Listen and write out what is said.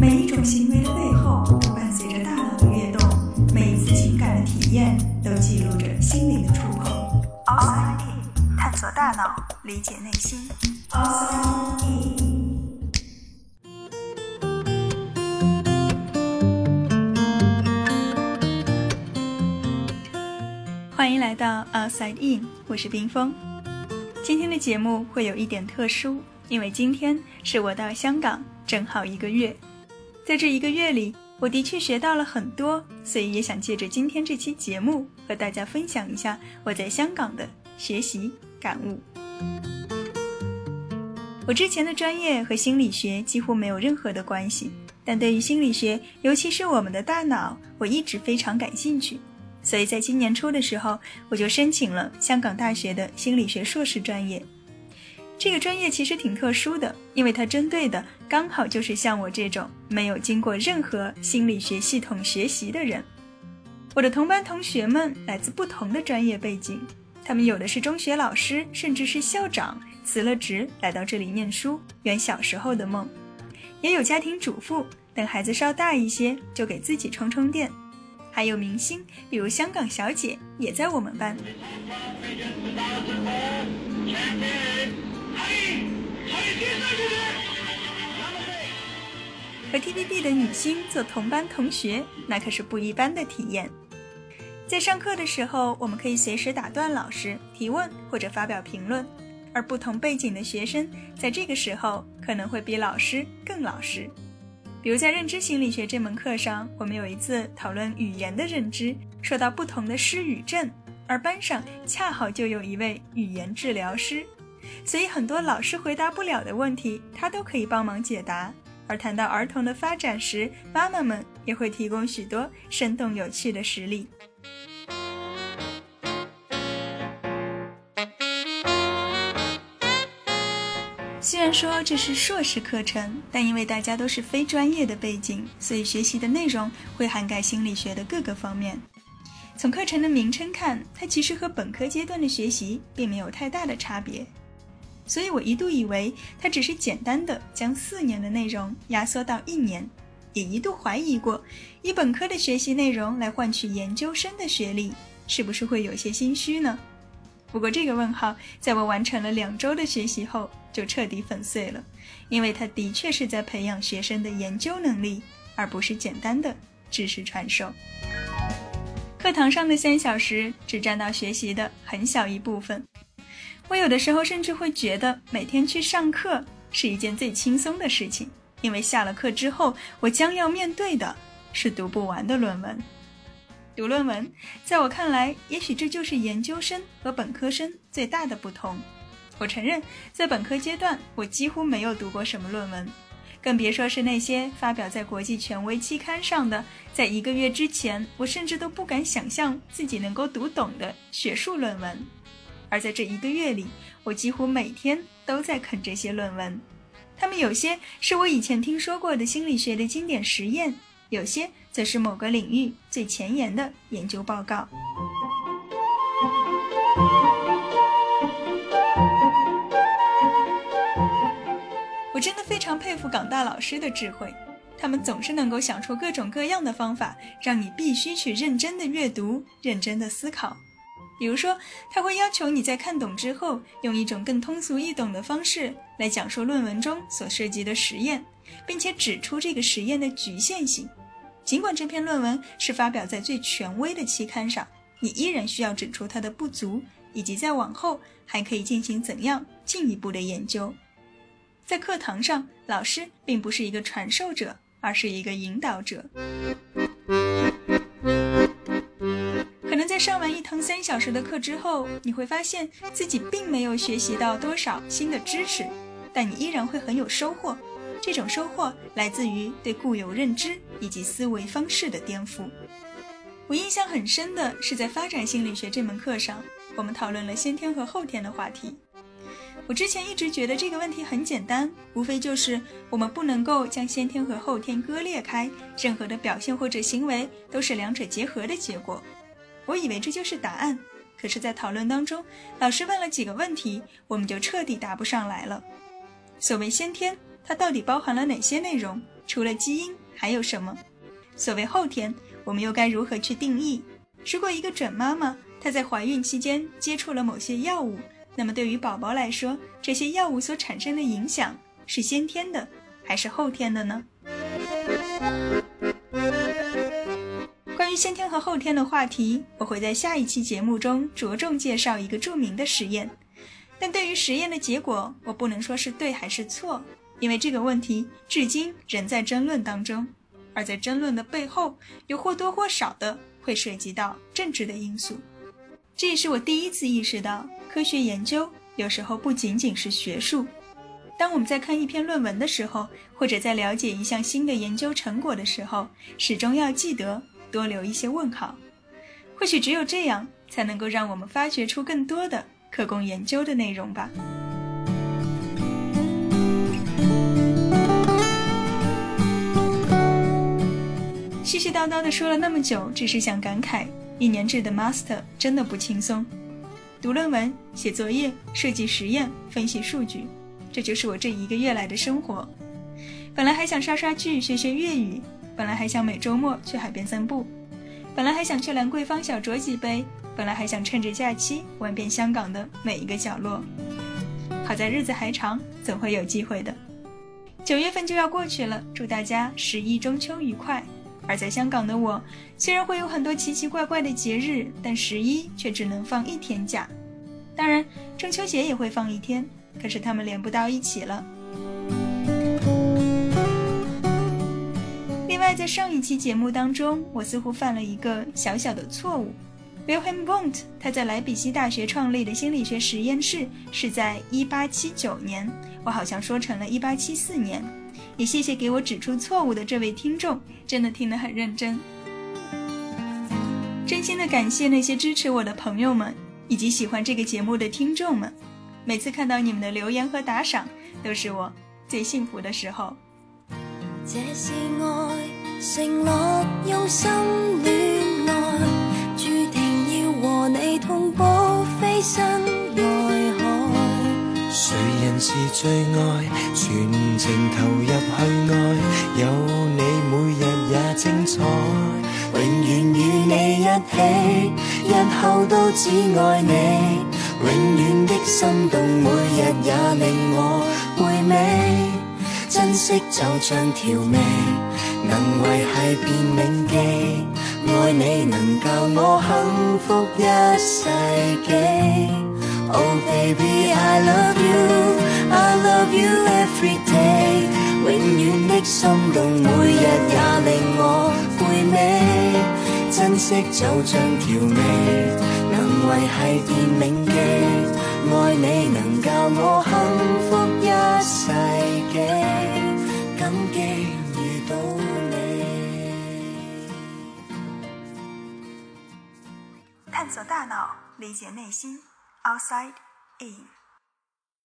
每一种行为的背后都伴随着大脑的跃动，每一次情感的体验都记录着心灵的触碰。Outside In，探索大脑，理解内心。Outside In。欢迎来到 Outside In，我是冰峰。今天的节目会有一点特殊，因为今天是我到香港正好一个月。在这一个月里，我的确学到了很多，所以也想借着今天这期节目和大家分享一下我在香港的学习感悟。我之前的专业和心理学几乎没有任何的关系，但对于心理学，尤其是我们的大脑，我一直非常感兴趣。所以在今年初的时候，我就申请了香港大学的心理学硕士专业。这个专业其实挺特殊的，因为它针对的刚好就是像我这种没有经过任何心理学系统学习的人。我的同班同学们来自不同的专业背景，他们有的是中学老师，甚至是校长，辞了职来到这里念书，圆小时候的梦；也有家庭主妇，等孩子稍大一些就给自己充充电；还有明星，比如香港小姐也在我们班。和 TVB 的女星做同班同学，那可是不一般的体验。在上课的时候，我们可以随时打断老师提问或者发表评论，而不同背景的学生在这个时候可能会比老师更老实。比如在认知心理学这门课上，我们有一次讨论语言的认知，说到不同的失语症，而班上恰好就有一位语言治疗师。所以很多老师回答不了的问题，他都可以帮忙解答。而谈到儿童的发展时，妈妈们也会提供许多生动有趣的实例。虽然说这是硕士课程，但因为大家都是非专业的背景，所以学习的内容会涵盖心理学的各个方面。从课程的名称看，它其实和本科阶段的学习并没有太大的差别。所以我一度以为他只是简单的将四年的内容压缩到一年，也一度怀疑过，以本科的学习内容来换取研究生的学历，是不是会有些心虚呢？不过这个问号在我完成了两周的学习后就彻底粉碎了，因为它的确是在培养学生的研究能力，而不是简单的知识传授。课堂上的三小时只占到学习的很小一部分。我有的时候甚至会觉得每天去上课是一件最轻松的事情，因为下了课之后，我将要面对的是读不完的论文。读论文，在我看来，也许这就是研究生和本科生最大的不同。我承认，在本科阶段，我几乎没有读过什么论文，更别说是那些发表在国际权威期刊上的，在一个月之前，我甚至都不敢想象自己能够读懂的学术论文。而在这一个月里，我几乎每天都在啃这些论文。他们有些是我以前听说过的心理学的经典实验，有些则是某个领域最前沿的研究报告。我真的非常佩服港大老师的智慧，他们总是能够想出各种各样的方法，让你必须去认真的阅读、认真的思考。比如说，他会要求你在看懂之后，用一种更通俗易懂的方式来讲述论文中所涉及的实验，并且指出这个实验的局限性。尽管这篇论文是发表在最权威的期刊上，你依然需要指出它的不足，以及在往后还可以进行怎样进一步的研究。在课堂上，老师并不是一个传授者，而是一个引导者。上三小时的课之后，你会发现自己并没有学习到多少新的知识，但你依然会很有收获。这种收获来自于对固有认知以及思维方式的颠覆。我印象很深的是在发展心理学这门课上，我们讨论了先天和后天的话题。我之前一直觉得这个问题很简单，无非就是我们不能够将先天和后天割裂开，任何的表现或者行为都是两者结合的结果。我以为这就是答案，可是，在讨论当中，老师问了几个问题，我们就彻底答不上来了。所谓先天，它到底包含了哪些内容？除了基因还有什么？所谓后天，我们又该如何去定义？如果一个准妈妈她在怀孕期间接触了某些药物，那么对于宝宝来说，这些药物所产生的影响是先天的还是后天的呢？先天和后天的话题，我会在下一期节目中着重介绍一个著名的实验。但对于实验的结果，我不能说是对还是错，因为这个问题至今仍在争论当中。而在争论的背后，又或多或少的会涉及到政治的因素。这也是我第一次意识到，科学研究有时候不仅仅是学术。当我们在看一篇论文的时候，或者在了解一项新的研究成果的时候，始终要记得多留一些问号。或许只有这样，才能够让我们发掘出更多的可供研究的内容吧。絮絮叨叨的说了那么久，只是想感慨，一年制的 master 真的不轻松。读论文、写作业、设计实验、分析数据，这就是我这一个月来的生活。本来还想刷刷剧、学学粤语，本来还想每周末去海边散步，本来还想去兰桂坊小酌几杯，本来还想趁着假期玩遍香港的每一个角落。好在日子还长，总会有机会的。九月份就要过去了，祝大家十一中秋愉快！而在香港的我，虽然会有很多奇奇怪怪的节日，但十一却只能放一天假。当然，中秋节也会放一天，可是他们连不到一起了。另外，在上一期节目当中，我似乎犯了一个小小的错误。Wilhelm Wundt 他在莱比锡大学创立的心理学实验室是在1879年，我好像说成了1874年。也谢谢给我指出错误的这位听众，真的听得很认真。真心的感谢那些支持我的朋友们，以及喜欢这个节目的听众们。每次看到你们的留言和打赏，都是我最幸福的时候。这是爱，承诺用心恋爱，注定要和你同步飞身。谁人是最爱？全情投入去爱，有你每日也精彩。永远与你一起，日后都只爱你。永远的心动，每日也令我回味。珍惜就像调味，能维系便铭记。爱你能教我幸福一世纪。Oh baby I love you I love you every day 永远的心动每日也令我回味珍惜就像调味能维系便铭记爱你能教我理解内心 outside in